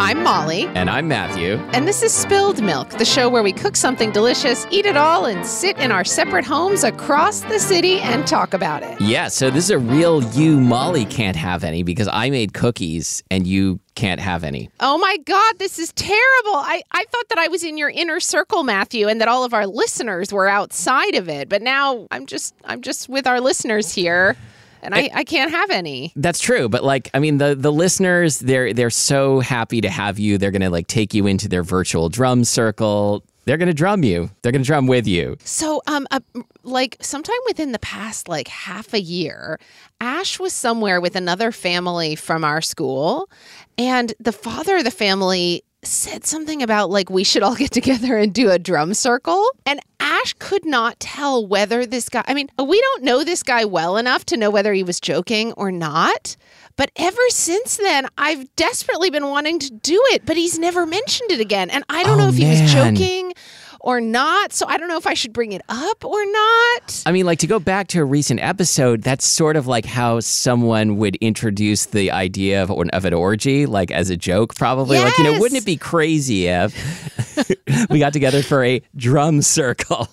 I'm Molly, And I'm Matthew. and this is Spilled Milk, the show where we cook something delicious, eat it all, and sit in our separate homes across the city and talk about it. Yeah, so this is a real you, Molly, can't have any because I made cookies and you can't have any. Oh my God, this is terrible. I, I thought that I was in your inner circle, Matthew, and that all of our listeners were outside of it. But now I'm just I'm just with our listeners here. And I, I can't have any. That's true, but like I mean the the listeners they're they're so happy to have you. They're going to like take you into their virtual drum circle. They're going to drum you. They're going to drum with you. So, um, uh, like sometime within the past like half a year, Ash was somewhere with another family from our school, and the father of the family said something about like we should all get together and do a drum circle. And Ash could not tell whether this guy, I mean, we don't know this guy well enough to know whether he was joking or not. But ever since then, I've desperately been wanting to do it, but he's never mentioned it again. And I don't Oh, know if he was joking or not. So I don't know if I should bring it up or not. I mean, like to go back to a recent episode, that's sort of like how someone would introduce the idea of, of an orgy, like as a joke, probably. Like, you know, wouldn't it be crazy if we got together for a drum circle?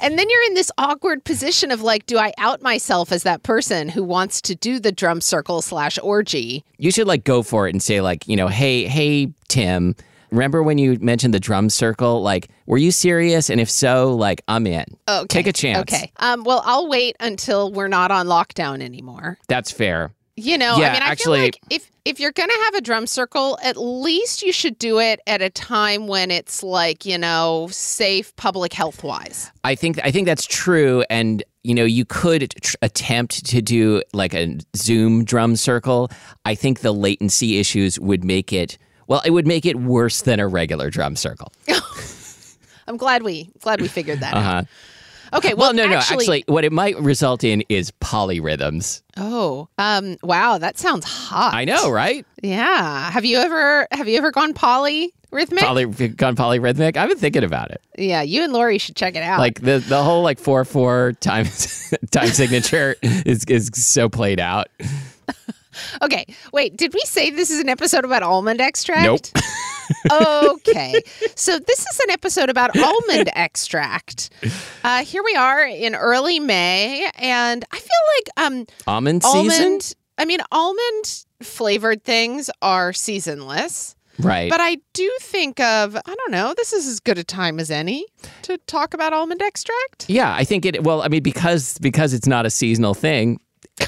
And then you're in this awkward position of like, do I out myself as that person who wants to do the drum circle slash orgy? you should like go for it and say, like, you know, hey, hey, Tim. Remember when you mentioned the drum circle? Like, were you serious? And if so, like, I'm in. Okay. Take a chance. Okay. Um, well, I'll wait until we're not on lockdown anymore. That's fair. You know, Yeah, I mean, I actually- feel like if if you're gonna have a drum circle, at least you should do it at a time when it's like you know safe public health wise. I think I think that's true, and you know you could tr- attempt to do like a Zoom drum circle. I think the latency issues would make it well. It would make it worse than a regular drum circle. I'm glad we glad we figured that Uh out. Okay. Well, Well, no, no. actually, Actually, what it might result in is polyrhythms. oh, um, wow, that sounds hot. I know, right? Yeah. Have you ever have you ever gone polyrhythmic? Poly gone polyrhythmic. I've been thinking about it. yeah, you and Lori should check it out. Like the the whole like four four time time signature is is so played out. okay, wait, did we say this is an episode about almond extract? Nope. okay. So this is an episode about almond extract. Uh, here we are in early May, and I feel like um Almond season, almond I mean almond flavored things are seasonless. right? But I do think of, I don't know, this is as good a time as any to talk about almond extract. Yeah, I think it. Well, I mean, because because it's not a seasonal thing,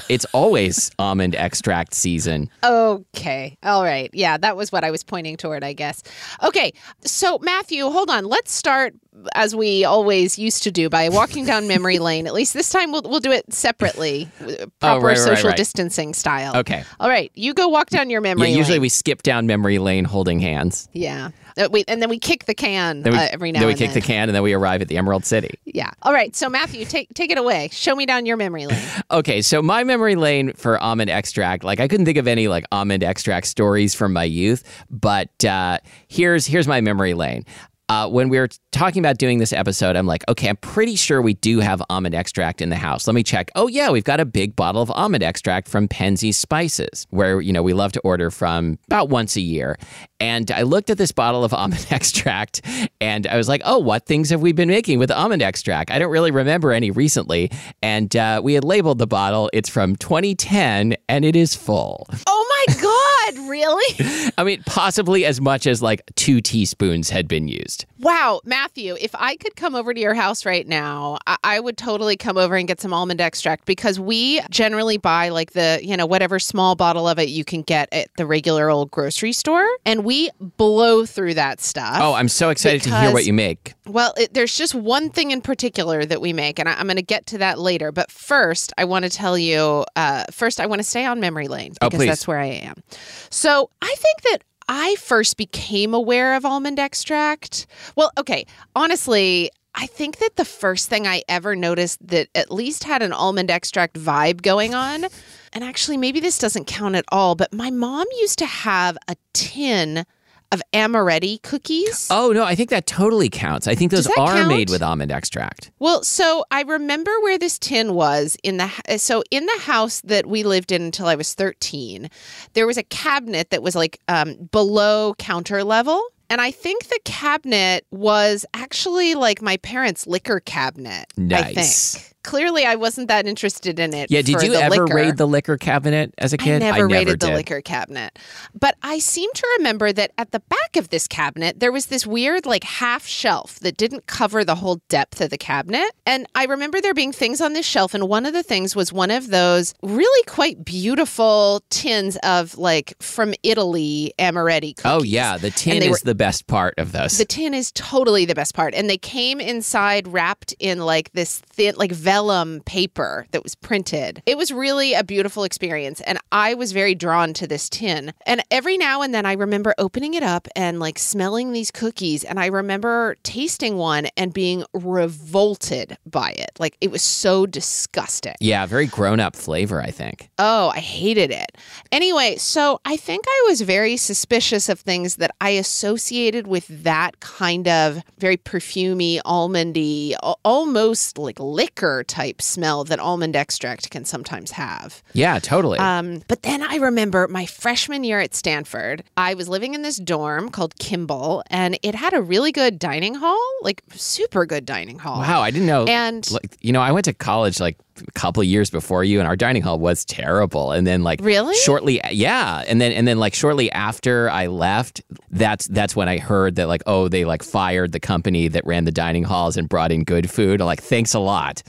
it's always almond extract season. Okay. All right. Yeah, that was what I was pointing toward, I guess. Okay. So, Matthew, hold on. Let's start as we always used to do by walking down memory lane. At least this time we'll, we'll do it separately, uh, proper Oh, right, right, social right. distancing style. Okay. All right. You go walk down your Yeah, memory usually lane. we skip down memory lane holding hands. yeah. Uh, we, and then we kick the can Then we, uh, every now and then we kick then. the can, and then we arrive at the Emerald City. Yeah. All right. So, Matthew, take take it away. Show me down your memory lane. Okay, so my memory lane for almond extract, like I couldn't think of any like almond extract stories from my youth, but uh, here's here's my memory lane. Uh, when we were talking about doing this episode, I'm like, okay, I'm pretty sure we do have almond extract in the house. Let me check. Oh yeah, we've got a big bottle of almond extract from Penzeys Spices, where you know we love to order from about once a year. And I looked at this bottle of almond extract, and I was like, oh, what things have we been making with almond extract? I don't really remember any recently. And uh, we had labeled the bottle. It's from 2010, and it is full. Oh my God, really? I mean, possibly as much as like two teaspoons had been used. Wow, Matthew, if I could come over to your house right now, I-, I would totally come over and get some almond extract because we generally buy like the, you know, whatever small bottle of it you can get at the regular old grocery store. And we blow through that stuff. Oh, I'm so excited to hear what you make. Well, it, there's just one thing in particular that we make, and I, I'm going to get to that later. But first, I want to tell you. Uh, first, I want to stay on memory lane Oh, because please. that's where I am. So I think that I first became aware of almond extract. Well, okay, honestly. I think that the first thing I ever noticed that at least had an almond extract vibe going on, and actually maybe this doesn't count at all, but my mom used to have a tin of amaretti cookies. Oh no, I think that totally counts. I think those are count? made with almond extract. Well, so I remember where this tin was in the so in the house that we lived in until I was 13. There was a cabinet that was like um, below counter level. And I think the cabinet was actually like my parents' liquor cabinet. I Nice. think. Clearly, I wasn't that interested in it. Yeah, did you ever liquor. raid the liquor cabinet as a kid? I never raided the liquor cabinet. But I seem to remember that at the back of this cabinet, there was this weird, like, half shelf that didn't cover the whole depth of the cabinet. And I remember there being things on this shelf. And one of the things was one of those really quite beautiful tins of, like, from Italy amaretti oh, cookies. Oh yeah, the tin is were- the best part of those. The tin is totally the best part. And they came inside wrapped in like this thin, like vellum paper that was printed. It was really a beautiful experience. And I was very drawn to this tin. And every now and then I remember opening it up and like smelling these cookies. And I remember tasting one and being revolted by it. Like it was so disgusting. yeah, very grown up flavor, I think. Oh, I hated it. Anyway, so I think I was very suspicious of things that I associated with that kind of very perfumey, almondy, almost like liquor type smell that almond extract can sometimes have. Yeah, totally. Um, but then I remember my freshman year at Stanford, I was living in this dorm called Kimball, and it had a really good dining hall, like super good dining hall. wow, I didn't know. And like, you know, I went to college like a couple of years before you, and our dining hall was terrible. And then like Really? shortly, yeah, and then and then like shortly after I left, that's that's when I heard that like oh they like fired the company that ran the dining halls and brought in good food. I'm like thanks a lot.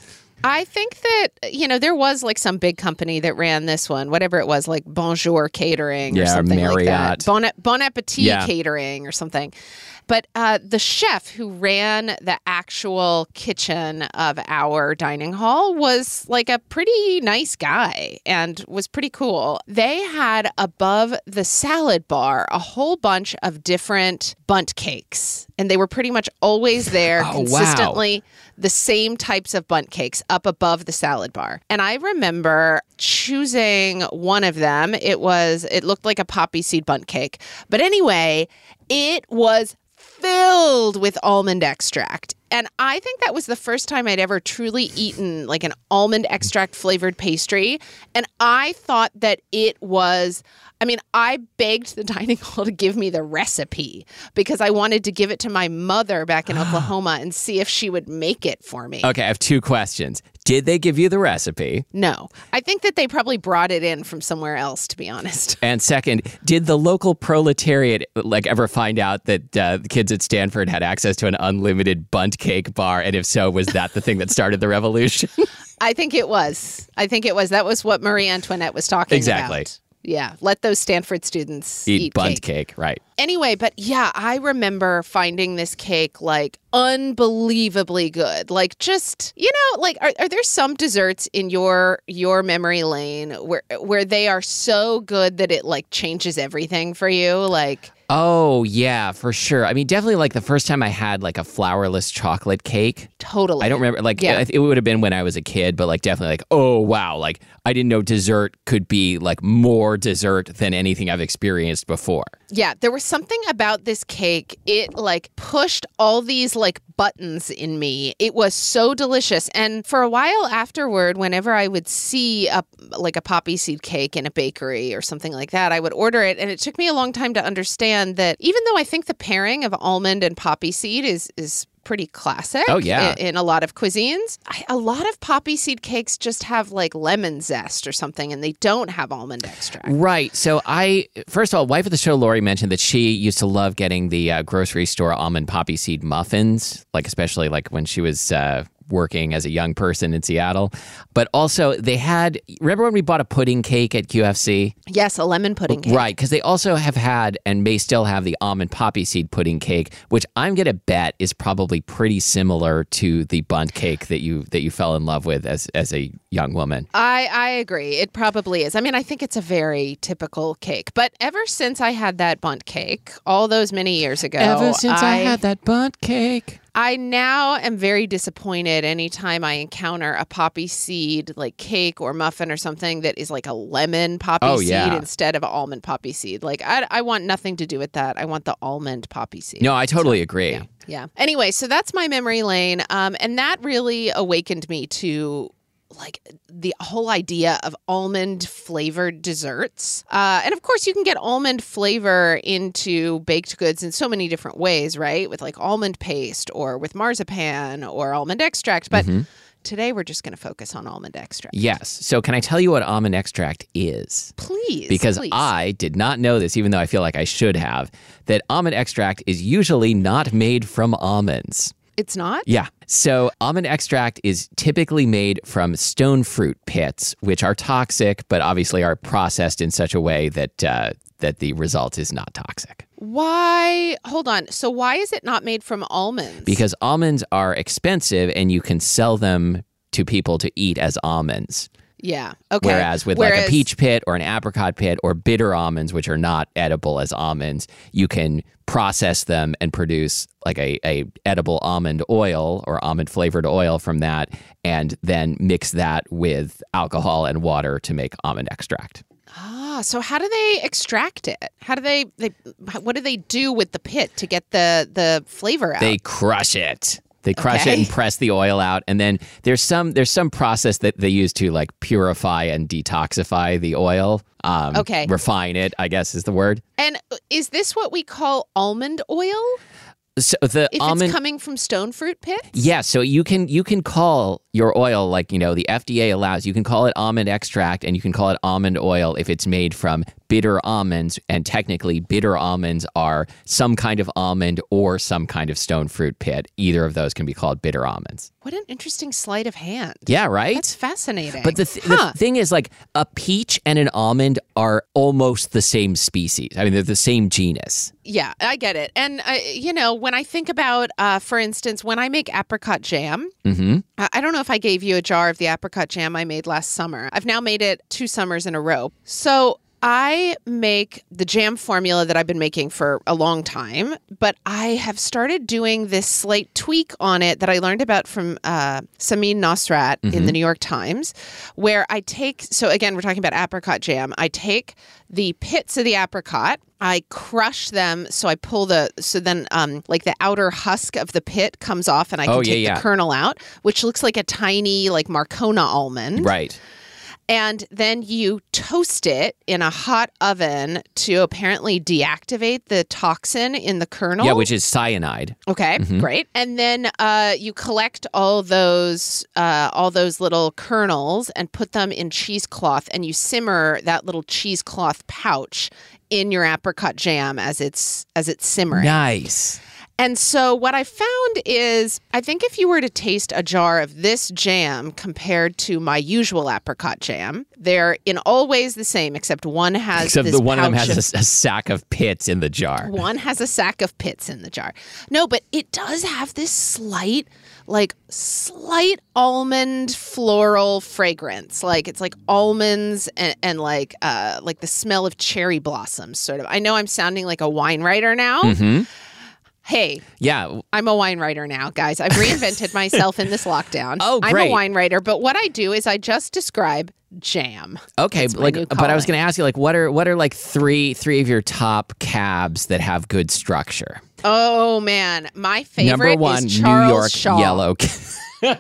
I think that you know there was like some big company that ran this one, whatever it was, like Bonjour Catering or Yeah, something like Marriott. that. Bon, bon Appetit Yeah. Catering or something. But uh, the chef who ran the actual kitchen of our dining hall was like a pretty nice guy and was pretty cool. They had above the salad bar a whole bunch of different Bundt cakes, and they were pretty much always there Oh, wow. consistently the same types of Bundt cakes up above the salad bar. And I remember choosing one of them. It was it looked like a poppy seed Bundt cake. But anyway, it was filled with almond extract. And I think that was the first time I'd ever truly eaten like an almond extract flavored pastry. And I thought that it was, I mean, I begged the dining hall to give me the recipe because I wanted to give it to my mother back in Oklahoma and see if she would make it for me. Okay, I have two questions. Did they give you the recipe? No, I think that they probably brought it in from somewhere else, to be honest. And second, did the local proletariat like ever find out that uh, the kids at Stanford had access to an unlimited Bundt cake bar? And if so, was that the thing that started the revolution? I think it was. I think it was. That was what Marie Antoinette was talking about. Exactly. about. Yeah, let those Stanford students Eat, eat, Bundt cake. cake. right? Anyway, but yeah, I remember finding this cake like unbelievably good. Like just, you know, like are, are there some desserts in your your memory lane where where they are so good that it like changes everything for you? Like Oh yeah, for sure. I mean, definitely like the first time I had like a flourless chocolate cake. Totally. I don't remember like Yeah. I- it would have been when I was a kid, but like definitely like oh wow, like I didn't know dessert could be like more dessert than anything I've experienced before. Yeah, there was something about this cake. It like pushed all these like buttons in me. It was so delicious. And for a while afterward, whenever I would see a like a poppy seed cake in a bakery or something like that, I would order it. And it took me a long time to understand that even though I think the pairing of almond and poppy seed is is pretty classic Oh, yeah. in, in a lot of cuisines I, a lot of poppy seed cakes just have like lemon zest or something and they don't have almond extract Right. So I first of all, wife of the show Lori mentioned that she used to love getting the uh, grocery store almond poppy seed muffins, like especially like when she was uh, working as a young person in Seattle. But also they had remember when we bought a pudding cake at QFC? yes a lemon pudding cake Right, because they also have had and may still have the almond poppy seed pudding cake, which I'm gonna bet is probably pretty similar to the Bundt cake that you that you fell in love with as as a young woman. I, I agree. It probably is. I mean, I think it's a very typical cake. But ever since I had that Bundt cake, all those many years ago, ever since I, I had that Bundt cake. I now am very disappointed anytime I encounter a poppy seed like cake or muffin or something that is like a lemon poppy Oh, seed yeah. instead of almond poppy seed. Like I, I want nothing to do with that. I want the almond poppy seed. No, I totally agree. Yeah. Yeah. Anyway, so that's my memory lane. Um, and that really awakened me to like the whole idea of almond flavored desserts. Uh, and of course, you can get almond flavor into baked goods in so many different ways, right? With like almond paste or with marzipan or almond extract. But today we're just going to focus on almond extract. Yes. So, can I tell you what almond extract is? Please. Because please. I did not know this, even though I feel like I should have, that almond extract is usually not made from almonds. It's not? Yeah. So, almond extract is typically made from stone fruit pits, which are toxic, but obviously are processed in such a way that uh, that the result is not toxic. Why? Hold on. So, why is it not made from almonds? Because almonds are expensive, and you can sell them to people to eat as almonds. Yeah. Okay. Whereas with like a peach pit or an apricot pit or bitter almonds, which are not edible as almonds, you can process them and produce like a, a edible almond oil or almond flavored oil from that, and then mix that with alcohol and water to make almond extract. Ah, so how do they extract it? How do they they what do they do with the pit to get the the flavor out? They crush it. They crush Okay. it and press the oil out, and then there's some there's some process that they use to like purify and detoxify the oil. Um, Okay. refine it, I guess is the word. and is this what we call almond oil? So the If almond it's coming from stone fruit pits? Yeah, so you can you can call your oil like you know the FDA allows. You can call it almond extract and you can call it almond oil if it's made from bitter almonds. And technically, bitter almonds are some kind of almond or some kind of stone fruit pit. Either of those can be called bitter almonds. What an interesting sleight of hand. Yeah, right. That's fascinating. but the, th- Huh. the thing is, like a peach and an almond are almost the same species. I mean, they're the same genus. Yeah, I get it. And, uh, you know, when I think about, uh, for instance, when I make apricot jam, hmm I I don't know if I gave you a jar of the apricot jam I made last summer. I've now made it two summers in a row. So I make the jam formula that I've been making for a long time, but I have started doing this slight tweak on it that I learned about from uh, Samin Nosrat in the New York Times, where I take, so again, we're talking about apricot jam. I take the pits of the apricot. I crush them, so I pull the so then um like the outer husk of the pit comes off, and I can Oh, yeah, take yeah. the kernel out, which looks like a tiny like Marcona almond. Right. And then you toast it in a hot oven to apparently deactivate the toxin in the kernel. Yeah, which is cyanide. Okay, great. And then uh, you collect all those uh, all those little kernels and put them in cheesecloth, and you simmer that little cheesecloth pouch in your apricot jam as it's as it's simmering. Nice. And so what I found is I think if you were to taste a jar of this jam compared to my usual apricot jam, they're in all ways the same except one has Except the one of them has a, a sack of pits in the jar. one has a sack of pits in the jar. No, but it does have this slight like slight almond floral fragrance. Like it's like almonds and, and like uh like the smell of cherry blossoms sort of. I know I'm sounding like a wine writer now. hmm Hey, Yeah. I'm a wine writer now, guys. I've reinvented myself in this lockdown. Oh, great. I'm a wine writer, but what I do is I just describe jam. Okay, That's like, but I was going to ask you, like, what are what are like three three of your top cabs that have good structure? Oh man, my favorite Number one, is Charles New York Shaw. Yellow.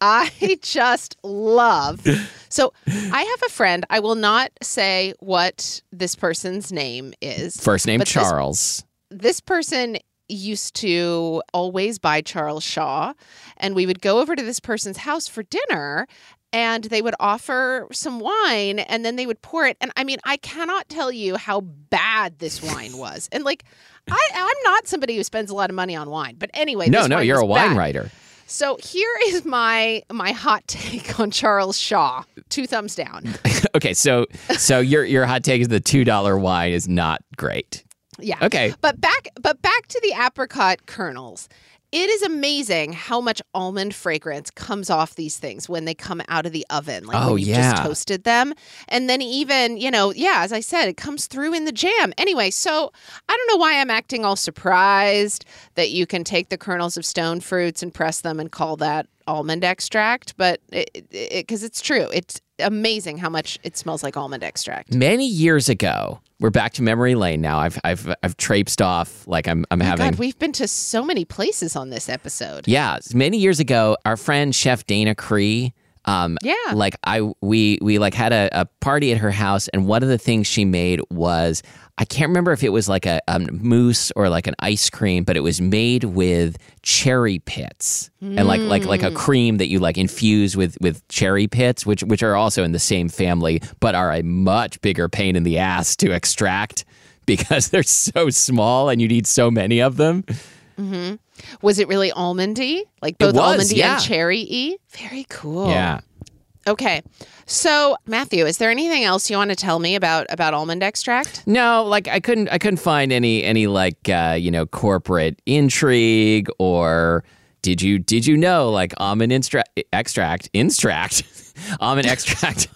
I just love. So I have a friend. I will not say what this person's name is. First name But this- Charles. This person used to always buy Charles Shaw, and we would go over to this person's house for dinner. And they would offer some wine and then they would pour it. And I mean, I cannot tell you how bad this wine was. And like, I, I'm not somebody who spends a lot of money on wine. But anyway, no, no, you're a wine bad. writer. So here is my my hot take on Charles Shaw. Two thumbs down. okay, so so your your hot take is the two dollar wine is not great. Yeah. Okay. But back but back to the apricot kernels. It is amazing how much almond fragrance comes off these things when they come out of the oven, like Oh, when you've yeah. just toasted them. And then even, you know, yeah, as I said, it comes through in the jam. Anyway, so I don't know why I'm acting all surprised that you can take the kernels of stone fruits and press them and call that almond extract, but it because it's true. It's amazing how much it smells like almond extract. Many years ago, we're back to memory lane now. I've I've I've traipsed off like I'm I'm Oh having God, we've been to so many places on this episode. Yeah, many years ago, our friend Chef Dana Cree, um, Yeah. like I we we like had a, a party at her house, and one of the things she made was I can't remember if it was like a, a mousse or like an ice cream, but it was made with cherry pits and like like like Mm. a cream that you like infuse with with cherry pits, which which are also in the same family, but are a much bigger pain in the ass to extract because they're so small and you need so many of them. Was it really almondy? Like both was, almondy yeah. and cherry y? Very cool. Yeah. Okay. So, Matthew, is there anything else you want to tell me about about almond extract? No, like I couldn't I couldn't find any any like uh, you know corporate intrigue or did you did you know like almond instra- extract extract almond extract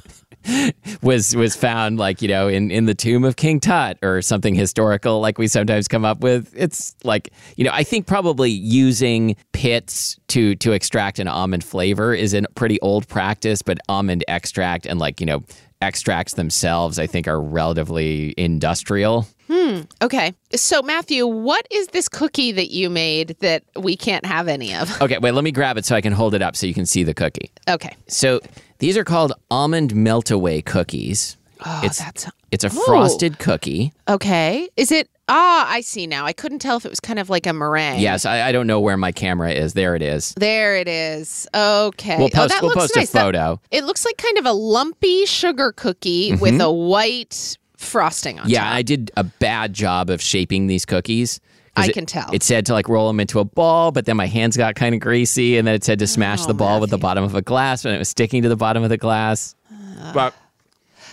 was was found like you know in in the tomb of King Tut or something historical like we sometimes come up with. It's like you know I think probably using pits to to extract an almond flavor is a pretty old practice but almond extract and like you know extracts themselves I think are relatively industrial Hmm. Okay. So, Matthew, what is this cookie that you made that we can't have any of? okay wait let me grab it so I can hold it up so you can see the cookie Okay. so these are called almond melt-away cookies Oh, it's that's it's a Ooh. frosted cookie okay. Is it? Ah, I see now. I couldn't tell if it was kind of like a meringue. Yes, I, I don't know where my camera is. There it is. There it is. Okay. We'll oh, post, that we'll looks post nice. a That- photo. it looks like kind of a lumpy sugar cookie with a white frosting on Mm-hmm. yeah, top. I did a bad job of shaping these cookies. I it- can tell. It said to like roll them into a ball, but then my hands got kind of greasy, and then it said to smash Oh, the ball with the bottom of a glass, and it was sticking to the bottom of the glass. but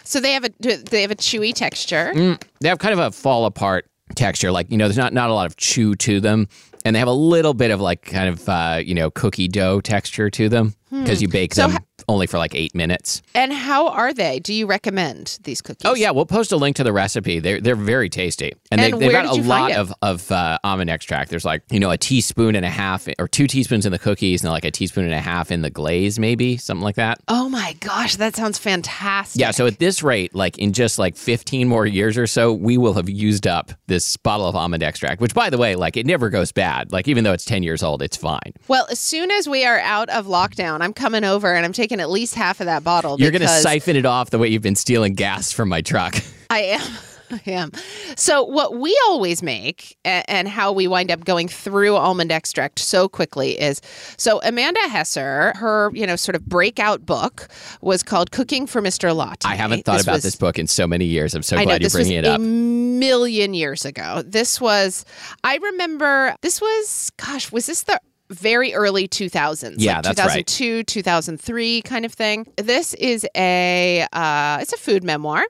So they have a they have a chewy texture. Mm. they have kind of a fall apart texture. Like you know, there's not not a lot of chew to them, and they have a little bit of like kind of uh, you know cookie dough texture to them because you bake Hmm. So them only for like eight minutes. And how are they? Do you recommend these cookies? Oh yeah, we'll post a link to the recipe. They're they're very tasty, and, And they, they've got a lot of of uh, almond extract. There's like you know a teaspoon and a half, or two teaspoons in the cookies, and like a teaspoon and a half in the glaze, maybe something like that. Oh my gosh, that sounds fantastic. Yeah. So at this rate, like in just like 15 more years or so, we will have used up this bottle of almond extract. Which, by the way, like it never goes bad. Like even though it's 10 years old, it's fine. Well, as soon as we are out of lockdown, I'm coming over and I'm taking at least half of that bottle. You're gonna siphon it off the way you've been stealing gas from my truck. I am. I am. So, what we always make and how we wind up going through almond extract so quickly is so Amanda Hesser, her, you know, sort of breakout book was called Cooking for Mr. Latte. I haven't thought about was- this book in so many years. I'm so I know glad you're this was bringing it a up. million years ago. This was, I remember, this was, gosh, was this the very early 2000s. Yeah, like that's right. 2002, 2003 kind of thing. This is a uh, it's a food memoir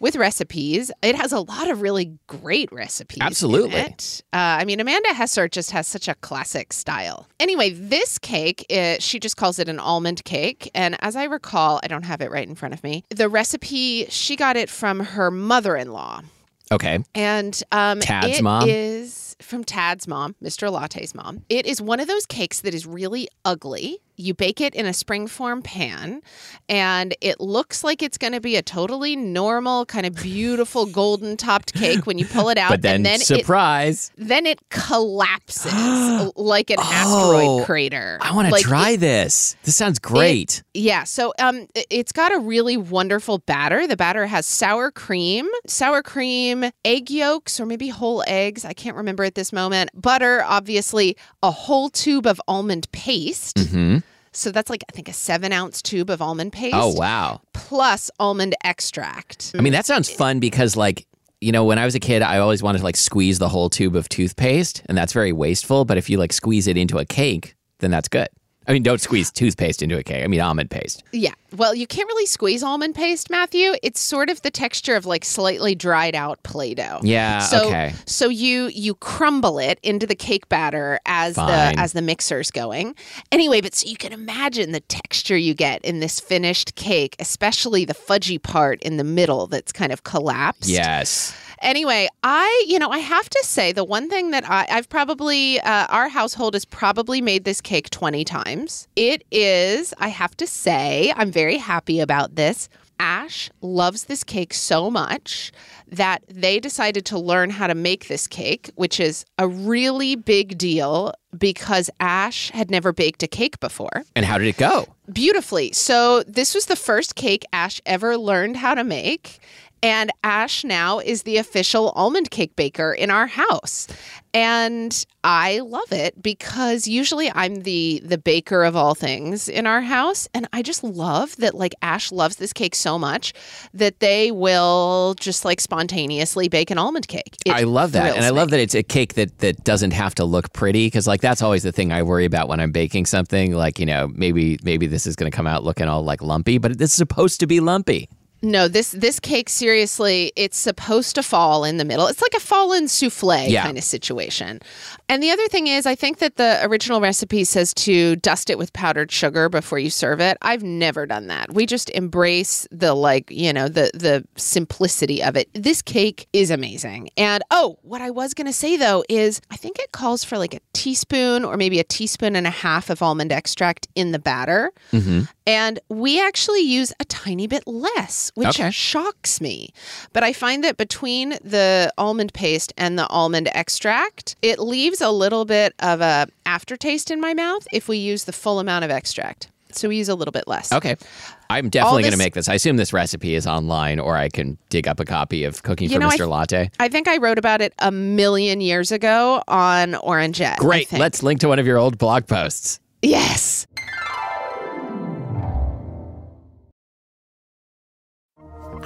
with recipes. It has a lot of really great recipes. Absolutely. Uh, I mean, Amanda Hesser just has such a classic style. Anyway, this cake, she just calls it an almond cake. And as I recall, I don't have it right in front of me. The recipe, she got it from her mother in law. Okay. And um, Tad's it mom? is from Tad's mom, Mr. Latte's mom. It is one of those cakes that is really ugly. You bake it in a springform pan, and it looks like it's going to be a totally normal, kind of beautiful golden topped cake when you pull it out. But then, and then it surprise. then it collapses like an asteroid Oh, crater. I want to Like, try it- this. This sounds great. yeah, so um, it's got a really wonderful batter. The batter has sour cream, sour cream, egg yolks, or maybe whole eggs. I can't remember at this moment. Butter, obviously, a whole tube of almond paste. hmm So that's like I think a seven ounce tube of almond paste. Oh, wow. Plus almond extract. I mean, that sounds fun because, like, you know, when I was a kid, I always wanted to like squeeze the whole tube of toothpaste, and that's very wasteful. But if you like squeeze it into a cake, then that's good. I mean, don't squeeze toothpaste into a cake. I mean, almond paste. Yeah. Well, you can't really squeeze almond paste, Matthew. It's sort of the texture of like slightly dried out Play-Doh. Yeah. So, okay. so you you crumble it into the cake batter as Fine. the as the mixer's going. Anyway, but so you can imagine the texture you get in this finished cake, especially the fudgy part in the middle that's kind of collapsed. Yes. Anyway, I, you know, I have to say the one thing that I, I've probably, uh, our household has probably made this cake 20 times. It is, I have to say, I'm very happy about this. Ash loves this cake so much that they decided to learn how to make this cake, which is a really big deal because Ash had never baked a cake before And how did it go? beautifully. So this was the first cake Ash ever learned how to make. And Ash now is the official almond cake baker in our house. And I love it because usually I'm the the baker of all things in our house and I just love that like Ash loves this cake so much that they will just like spontaneously bake an almond cake. It I love that, and I love me. that it's a cake that that doesn't have to look pretty because like that's always the thing I worry about when I'm baking something. Like you know maybe maybe this is going to come out looking all like lumpy, but it's supposed to be lumpy. No, this this cake seriously, it's supposed to fall in the middle. It's like a fallen souffle Yeah. kind of situation. And the other thing is, I think that the original recipe says to dust it with powdered sugar before you serve it. I've never done that. We just embrace the like, you know, the the simplicity of it. This cake is amazing. And oh, what I was going to say though is I think it calls for like a teaspoon or maybe a teaspoon and a half of almond extract in the batter. Mm-hmm. And we actually use a tiny bit less, which Okay. shocks me. But I find that between the almond paste and the almond extract, it leaves a little bit of a aftertaste in my mouth if we use the full amount of extract. So we use a little bit less. Okay. I'm definitely going to make this. I assume this recipe is online, or I can dig up a copy of Cooking for know, I- Mr. Latte. I think I wrote about it a million years ago on Orangette. I Great. Let's link to one of your old blog posts. Yes.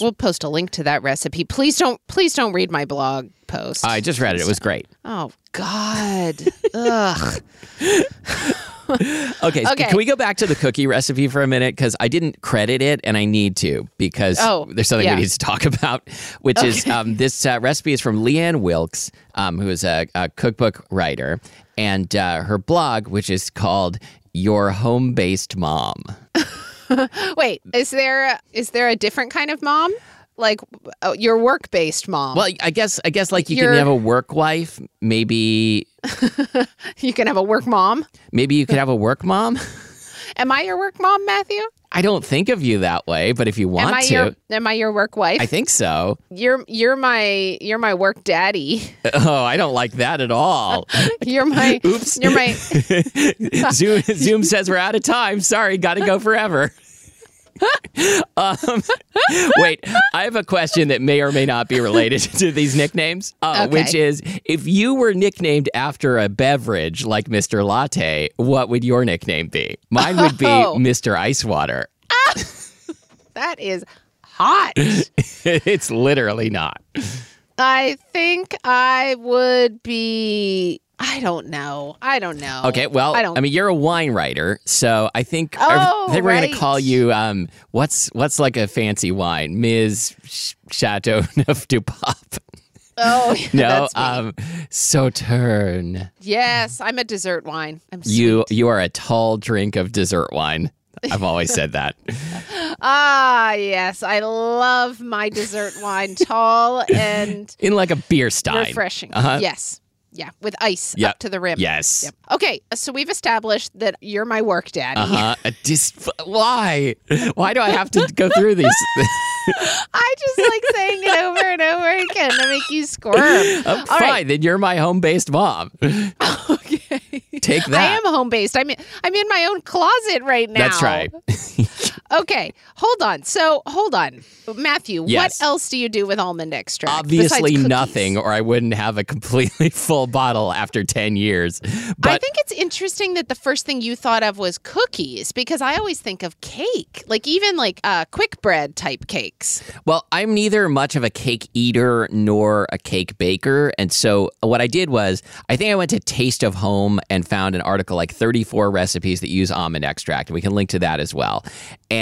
We'll post a link to that recipe. Please don't please don't read my blog post. I just read it. It was great. Oh God. Ugh. Okay, Okay. can we go back to the cookie recipe for a minute? Because I didn't credit it, and I need to because Oh, there's something yeah. we need to talk about, which is um, this uh, recipe is from Leigh Anne Wilkes, um, who is a, a cookbook writer, and uh, her blog, which is called Your Home Based Mom. Wait, is there is there a different kind of mom? Like uh, your work based mom? Well, I guess I guess like you You're- can have a work wife, maybe you can have a work mom. maybe you could have a work mom. Am I your work mom, Matthew? I don't think of you that way, but if you want am I to, your am I your work wife? I think so. you're you're my you're my work daddy. Oh, I don't like that at all. You're my Oops. You're my Zoom, Zoom says we're out of time. Sorry, got to go forever. um, wait, I have a question that may or may not be related to these nicknames, uh, Okay. which is if you were nicknamed after a beverage like Mr. Latte, what would your nickname be? Mine would be Oh. Mr. Ice Water. that is hot. it's literally not. I think I would be I don't know. I don't know. Okay, well, I don't I mean, you're a wine writer, so I think Oh, I think we're right. gonna call you um, what's what's like a fancy wine, Ms. Chateau Neuf du Pape. Oh, No, that's me. um, Sauterne. yes, I'm a dessert wine. I'm You sweet. you are a tall drink of dessert wine. I've always said that. Ah, yes, I love my dessert wine, tall and In like a beer style, refreshing. Uh-huh. Yes. Yeah, with ice Yep. up to the rim. Yes. Yep. Okay, so we've established that you're my work daddy. Uh huh. A dis- why? Why do I have to go through these? I just like saying it over and over again to make you squirm. I'm All fine. right. Then you're my home based mom. Okay. Take that. I am home based. I'm in, I'm in my own closet right now. That's right. Okay, hold on. So hold on, Matthew. Yes. What else do you do with almond extract? Obviously nothing, or I wouldn't have a completely full bottle after 10 years. But I think it's interesting that the first thing you thought of was cookies because I always think of cake, like even like uh, quick bread type cakes. Well, I'm neither much of a cake eater nor a cake baker. And so what I did was, I think I went to Taste of Home and found an article like 34 recipes that use almond extract. And we can link to that as well. And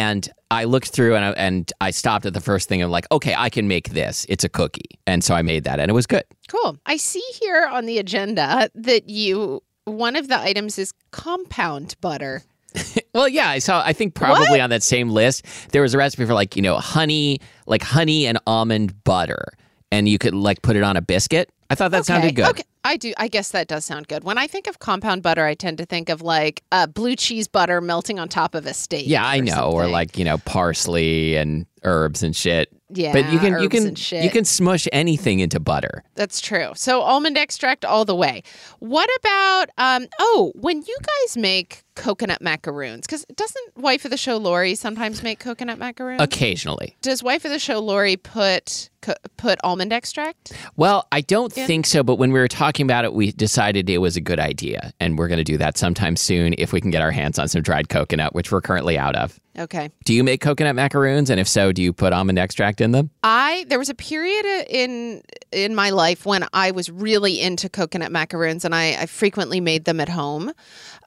I looked through and I, and I stopped at the first thing and like, okay, I can make this. It's a cookie. And so I made that and it was good. Cool. I see here on the agenda that you one of the items is compound butter. Well, yeah, I saw. I think probably on that same list there was a recipe for like you know honey, like honey and almond butter, and you could like put it on a biscuit. I thought that okay. sounded good. Okay. I do. I guess that does sound good. When I think of compound butter, I tend to think of like uh, blue cheese butter melting on top of a steak. Yeah, I know, or like you know parsley and herbs and shit. yeah, but you can you can you can smush anything into butter. That's true. So almond extract all the way. What about um oh, when you guys make coconut macaroons cuz doesn't wife of the show Lori sometimes make coconut macaroons? Occasionally. Does wife of the show Lori put co- put almond extract? Well, I don't Yeah. think so, but when we were talking about it, we decided it was a good idea, and we're going to do that sometime soon if we can get our hands on some dried coconut, which we're currently out of. Okay. Do you make coconut macaroons, and if so, do you put almond extract in them? I there was a period in in my life when I was really into coconut macaroons, and I, I frequently made them at home.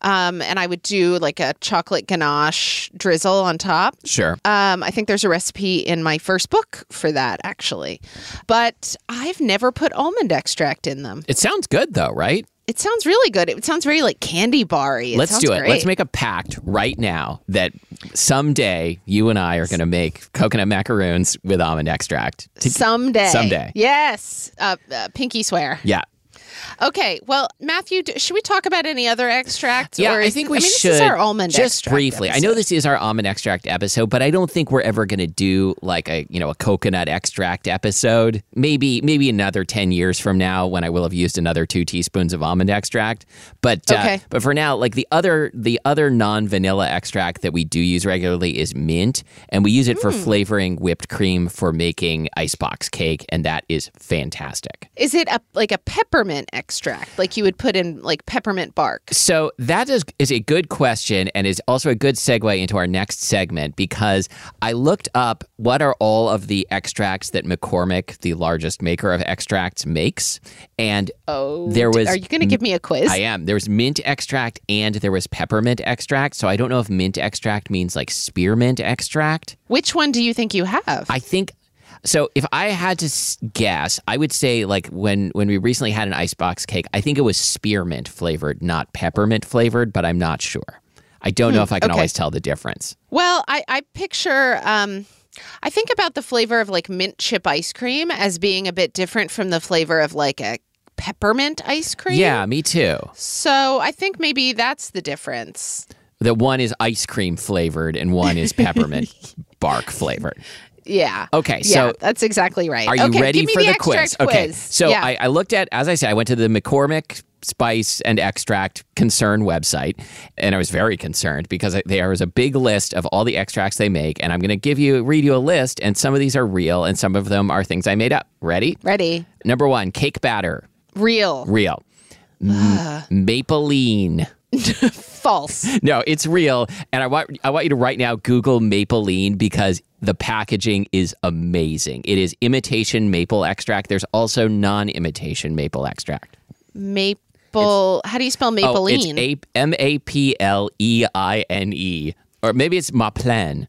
Um, and I would do like a chocolate ganache drizzle on top. Sure. Um, I think there's a recipe in my first book for that, actually. But I've never put almond extract in them. It sounds good though, right? It sounds really good. It sounds very like candy bar-y. Let's do it. great. Let's make a pact right now that someday you and I are going to make coconut macaroons with almond extract. Someday. Someday. Yes. Uh, uh, pinky swear. yeah. Okay. Well, Matthew, d- should we talk about any other extracts? Yeah, or I think we I mean, should. This is our almond just extract briefly. I know this is our almond extract episode, but I don't think we're ever going to do like a you know a coconut extract episode. Maybe maybe another ten years from now when I will have used another two teaspoons of almond extract. But uh, but for now, like the other the other non vanilla extract that we do use regularly is mint, and we use it for Hmm. flavoring whipped cream for making icebox cake, and that is fantastic. Is it a like a peppermint extract, like you would put in like peppermint bark? So that is is a good question and is also a good segue into our next segment because I looked up what are all of the extracts that McCormick, the largest maker of extracts, makes, and Oh, There was- Are you going to give me a quiz? I am. There was mint extract and there was peppermint extract. So I don't know if mint extract means like spearmint extract. Which one do you think you have? I think so. If I had to guess, I would say like when when we recently had an icebox cake, I think it was spearmint flavored, not peppermint flavored, but I'm not sure. I don't know if I can okay. always tell the difference. Well, I, I picture, um, I think about the flavor of like mint chip ice cream as being a bit different from the flavor of like a peppermint ice cream. Yeah, me too. So I think maybe that's the difference. That one is ice cream flavored and one is peppermint bark flavored. Yeah. Okay, Yeah, so- that's exactly right. Are you okay, ready give me for the, extract quiz? Okay. So yeah. I, I looked at, as I said, I went to the McCormick Spice and Extract Concern website, and I was very concerned because there was a big list of all the extracts they make, and I'm going to give you, read you a list, and some of these are real, and some of them are things I made up. Ready? Ready. Number one, cake batter, Real. real. M- Mapleine. False. No, it's real, and I want I want you to right now Google Mapleine because the packaging is amazing. It is imitation maple extract. There's also non-imitation maple extract. Maple. how do you spell Oh, Mapleine? it's M A P L E I N E, or maybe it's Maplen.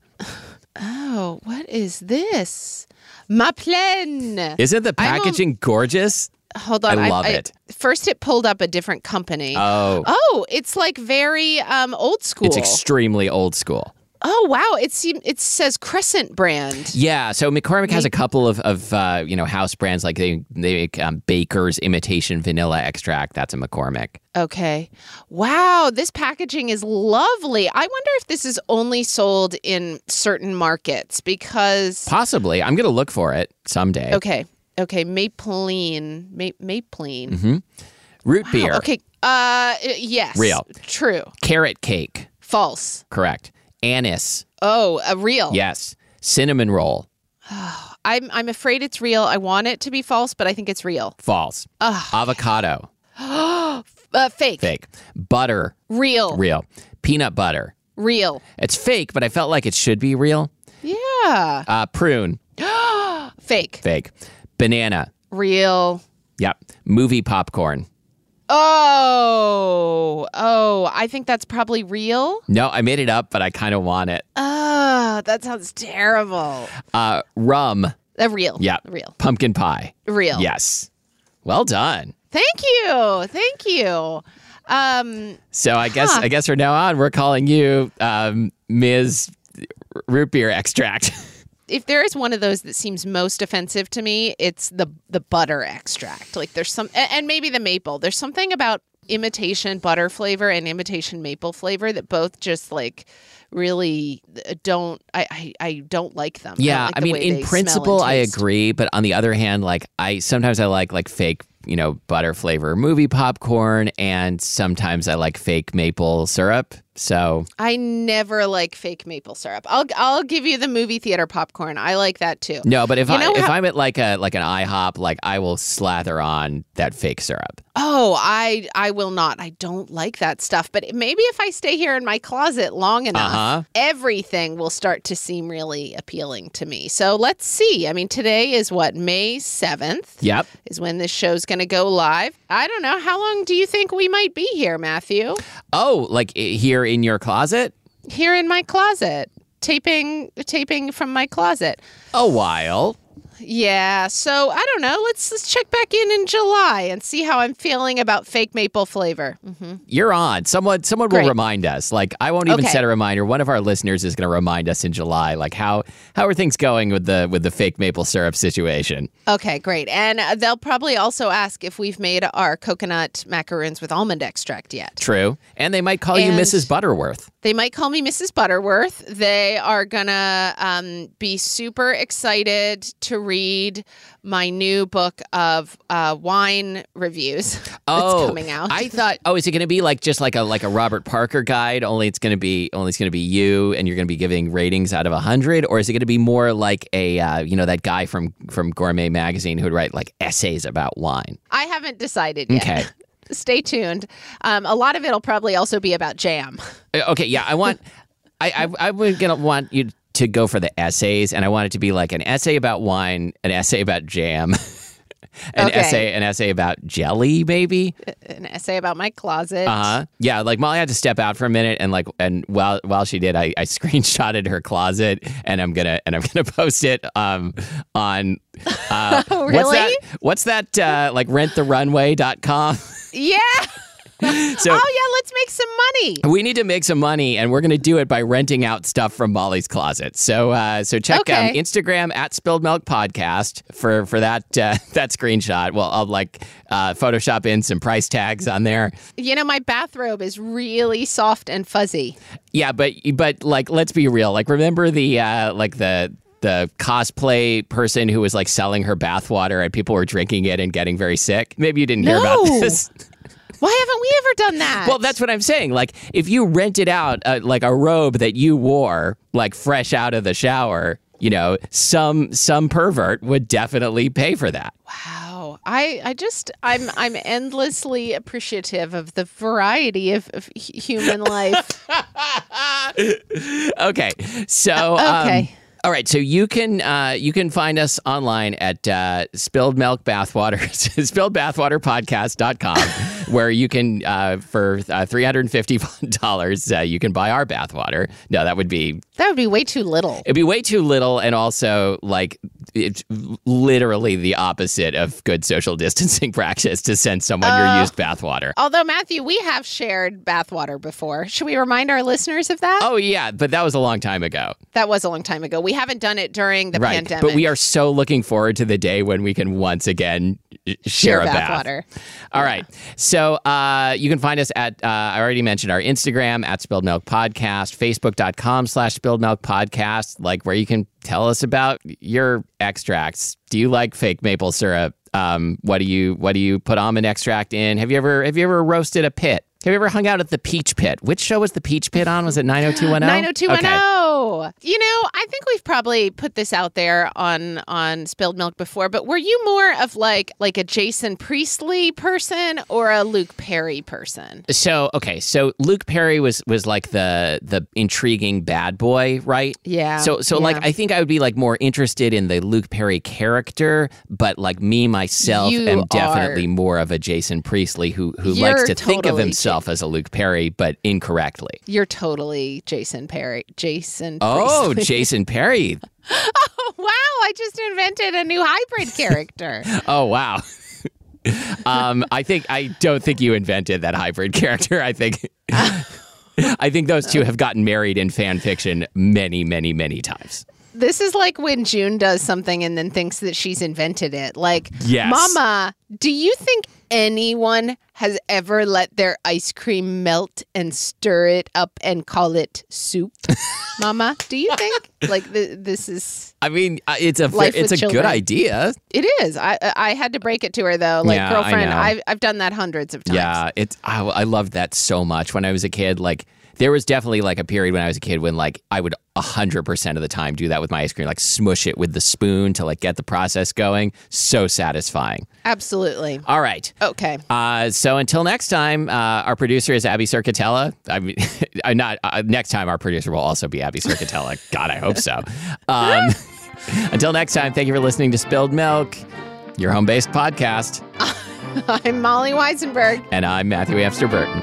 oh, what is this? Ma plaine. Isn't the packaging gorgeous? Hold on. I love it. First, it pulled up a different company. Oh, oh, it's like very um, old school. it's extremely old school. oh wow! It seems it says Crescent brand. Yeah, so McCormick has a couple of, of uh, you know house brands like they they make um, Baker's imitation vanilla extract. That's a McCormick. Okay. Wow, this packaging is lovely. I wonder if this is only sold in certain markets because Possibly, I'm gonna look for it someday. okay, okay, Mapleine, Ma- Mapleine. Root Wow, beer, okay. Uh yes. Real. True. carrot cake, False. correct. Anise, Oh, a real. yes. Cinnamon roll, I'm I'm afraid it's real. I want it to be false, but I think it's real. false. Avocado, Uh, fake. fake. Butter, Real. real. Peanut butter, Real. it's fake, but I felt like it should be real. Yeah. Uh, prune, Fake. fake. Banana, Real. yep. Movie popcorn. Oh. Oh, I think that's probably real. No, I made it up, but I kind of want it. Oh, that sounds terrible. Uh, rum, Uh, real. Yep. Real. pumpkin pie. Real. Yes. Well done. Thank you. Thank you. Um, So I guess Huh. I guess from now on we're calling you um, Ms. Root Beer Extract. if there is one of those that seems most offensive to me, it's the the butter extract. Like there's some, and maybe the maple. There's something about imitation butter flavor and imitation maple flavor that both just like really uh, don't. I I, I don't like them. yeah, like I mean in principle I agree, but on the other hand, like I sometimes I like like fake you know butter flavor movie popcorn, and sometimes I like fake maple syrup. So I never like fake maple syrup. I'll I'll give you the movie theater popcorn. I like that too. no, but if You I if how- I'm at like a like an IHOP, like I will slather on that fake syrup. Oh, I I will not. I don't like that stuff. But maybe if I stay here in my closet long enough, Uh-huh. everything will start to seem really appealing to me. So let's see. I mean, today is what May seventh Yep. is when this show's going to go live. I don't know how long do you think we might be here, Matthew? Oh, like i- here in your closet? Here in my closet, taping taping from my closet. A while. Yeah, so I don't know. Let's, let's check back in in July and see how I'm feeling about fake maple flavor. Mhm. You're on. Someone someone will remind us. Like I won't even Okay. set a reminder. One of our listeners is going to remind us in July. Like how how are things going with the with the fake maple syrup situation? Okay, great. And uh, they'll probably also ask if we've made our coconut macaroons with almond extract yet. True. And they might call you Mrs. Butterworth. They might call me Mrs. Butterworth. They are gonna um, be super excited to read my new book of uh, wine reviews that's Oh, coming out. I thought. Oh, is it going to be like just like a like a Robert Parker guide? Only it's going to be only it's going to be you, and you're going to be giving ratings out of hundred, or is it going to be more like a uh, you know that guy from from Gourmet magazine who'd write like essays about wine? I haven't decided yet. Okay. Stay tuned. Um, a lot of it'll probably also be about jam. Uh, Okay, yeah, I want. I I I was gonna want you to go for the essays, and I want it to be like an essay about wine, an essay about jam, an Okay. essay, an essay about jelly, maybe. An essay about my closet. Uh huh. Yeah, like Molly had to step out for a minute, and like, and while while she did, I, I screenshotted her closet, and I'm gonna and I'm gonna post it um on. Uh, What's Really? that? What's that? Uh, like renttherunway.com. Yeah. so oh yeah, let's make some money. we need to make some money, and we're going to do it by renting out stuff from Molly's closet. So, uh, so check um, Instagram at Spilled Milk Podcast for for that uh, that screenshot. Well, I'll like uh, Photoshop in some price tags on there. You know, my bathrobe is really soft and fuzzy. Yeah, but but like let's be real. Like remember the uh, like the the cosplay person who was like selling her bathwater and people were drinking it and getting very sick. Maybe you didn't hear about this. Why haven't we ever done that? Well, that's what I'm saying. Like, if you rented out uh, like a robe that you wore, like fresh out of the shower, you know, some some pervert would definitely pay for that. Wow. I, I just I'm I'm endlessly appreciative of the variety of, of human life. Okay, so um, Okay. All right, so you can uh, you can find us online at uh, spilled milk bathwater spilledbathwaterpodcast.com where you can uh, for uh, $350 uh, you can buy our bathwater. No, that would be that would be way too little. It'd be way too little, and also like it's literally the opposite of good social distancing practice to send someone your used bathwater. Although Matthew, we have shared bathwater before. Should we remind our listeners of that? Oh yeah, but that was a long time ago, That was a long time ago. We haven't done it during the right? pandemic. But we are so looking forward to the day when we can once again share, share a bath. bathwater. All right. So uh, you can find us at, uh, I already mentioned our Instagram at Spilled Milk Podcast, Facebook.com slash Spilled Milk Podcast, like where you can tell us about your extracts. Do you like fake maple syrup? Um, what do you what do you put almond extract in? Have you ever have you ever roasted a pit? Have you ever hung out at the Peach Pit? Which show was the Peach Pit on? Was it 90210? 90210. Oh, you know, I think we've probably put this out there on on Spilled Milk before, but were you more of like like a Jason Priestley person or a Luke Perry person? So okay, so Luke Perry was was like the the intriguing bad boy, right? Yeah, So so like. I think I would be like more interested in the Luke Perry character, but like me myself You am definitely are. more of a Jason Priestley who who likes You're to think of totally himself as a Luke Perry, but incorrectly. You're totally Jason Perry. Jason Oh, Priestley. Jason Perry. Oh wow, I just invented a new hybrid character. Oh wow. um, I think I don't think you invented that hybrid character. I think I think those two have gotten married in fan fiction many, many, many times. this is like when June does something and then thinks that she's invented it. Like, Yes. Mama, do you think anyone has ever let their ice cream melt and stir it up and call it soup? Mama, do you think? Like, th- this is. I mean, uh, it's a it's a good idea. It is. I I had to break it to her though. Like Yeah, girlfriend. I've I've done that hundreds of times. Yeah, it's I, I loved that so much when I was a kid. Like there was definitely like a period when I was a kid when like I would hundred percent of the time do that with my ice cream, like smush it with the spoon to like get the process going. So satisfying. Absolutely. All right. Okay. Uh, so until next time, uh, our producer is Abby Cerquitella. I mean, not uh, next time. Our producer will also be Abby Cerquitella. God, I hope so. Um, until next time, thank you for listening to Spilled Milk, your home-based podcast, I'm Molly Wizenberg. and I'm Matthew Amster Burton.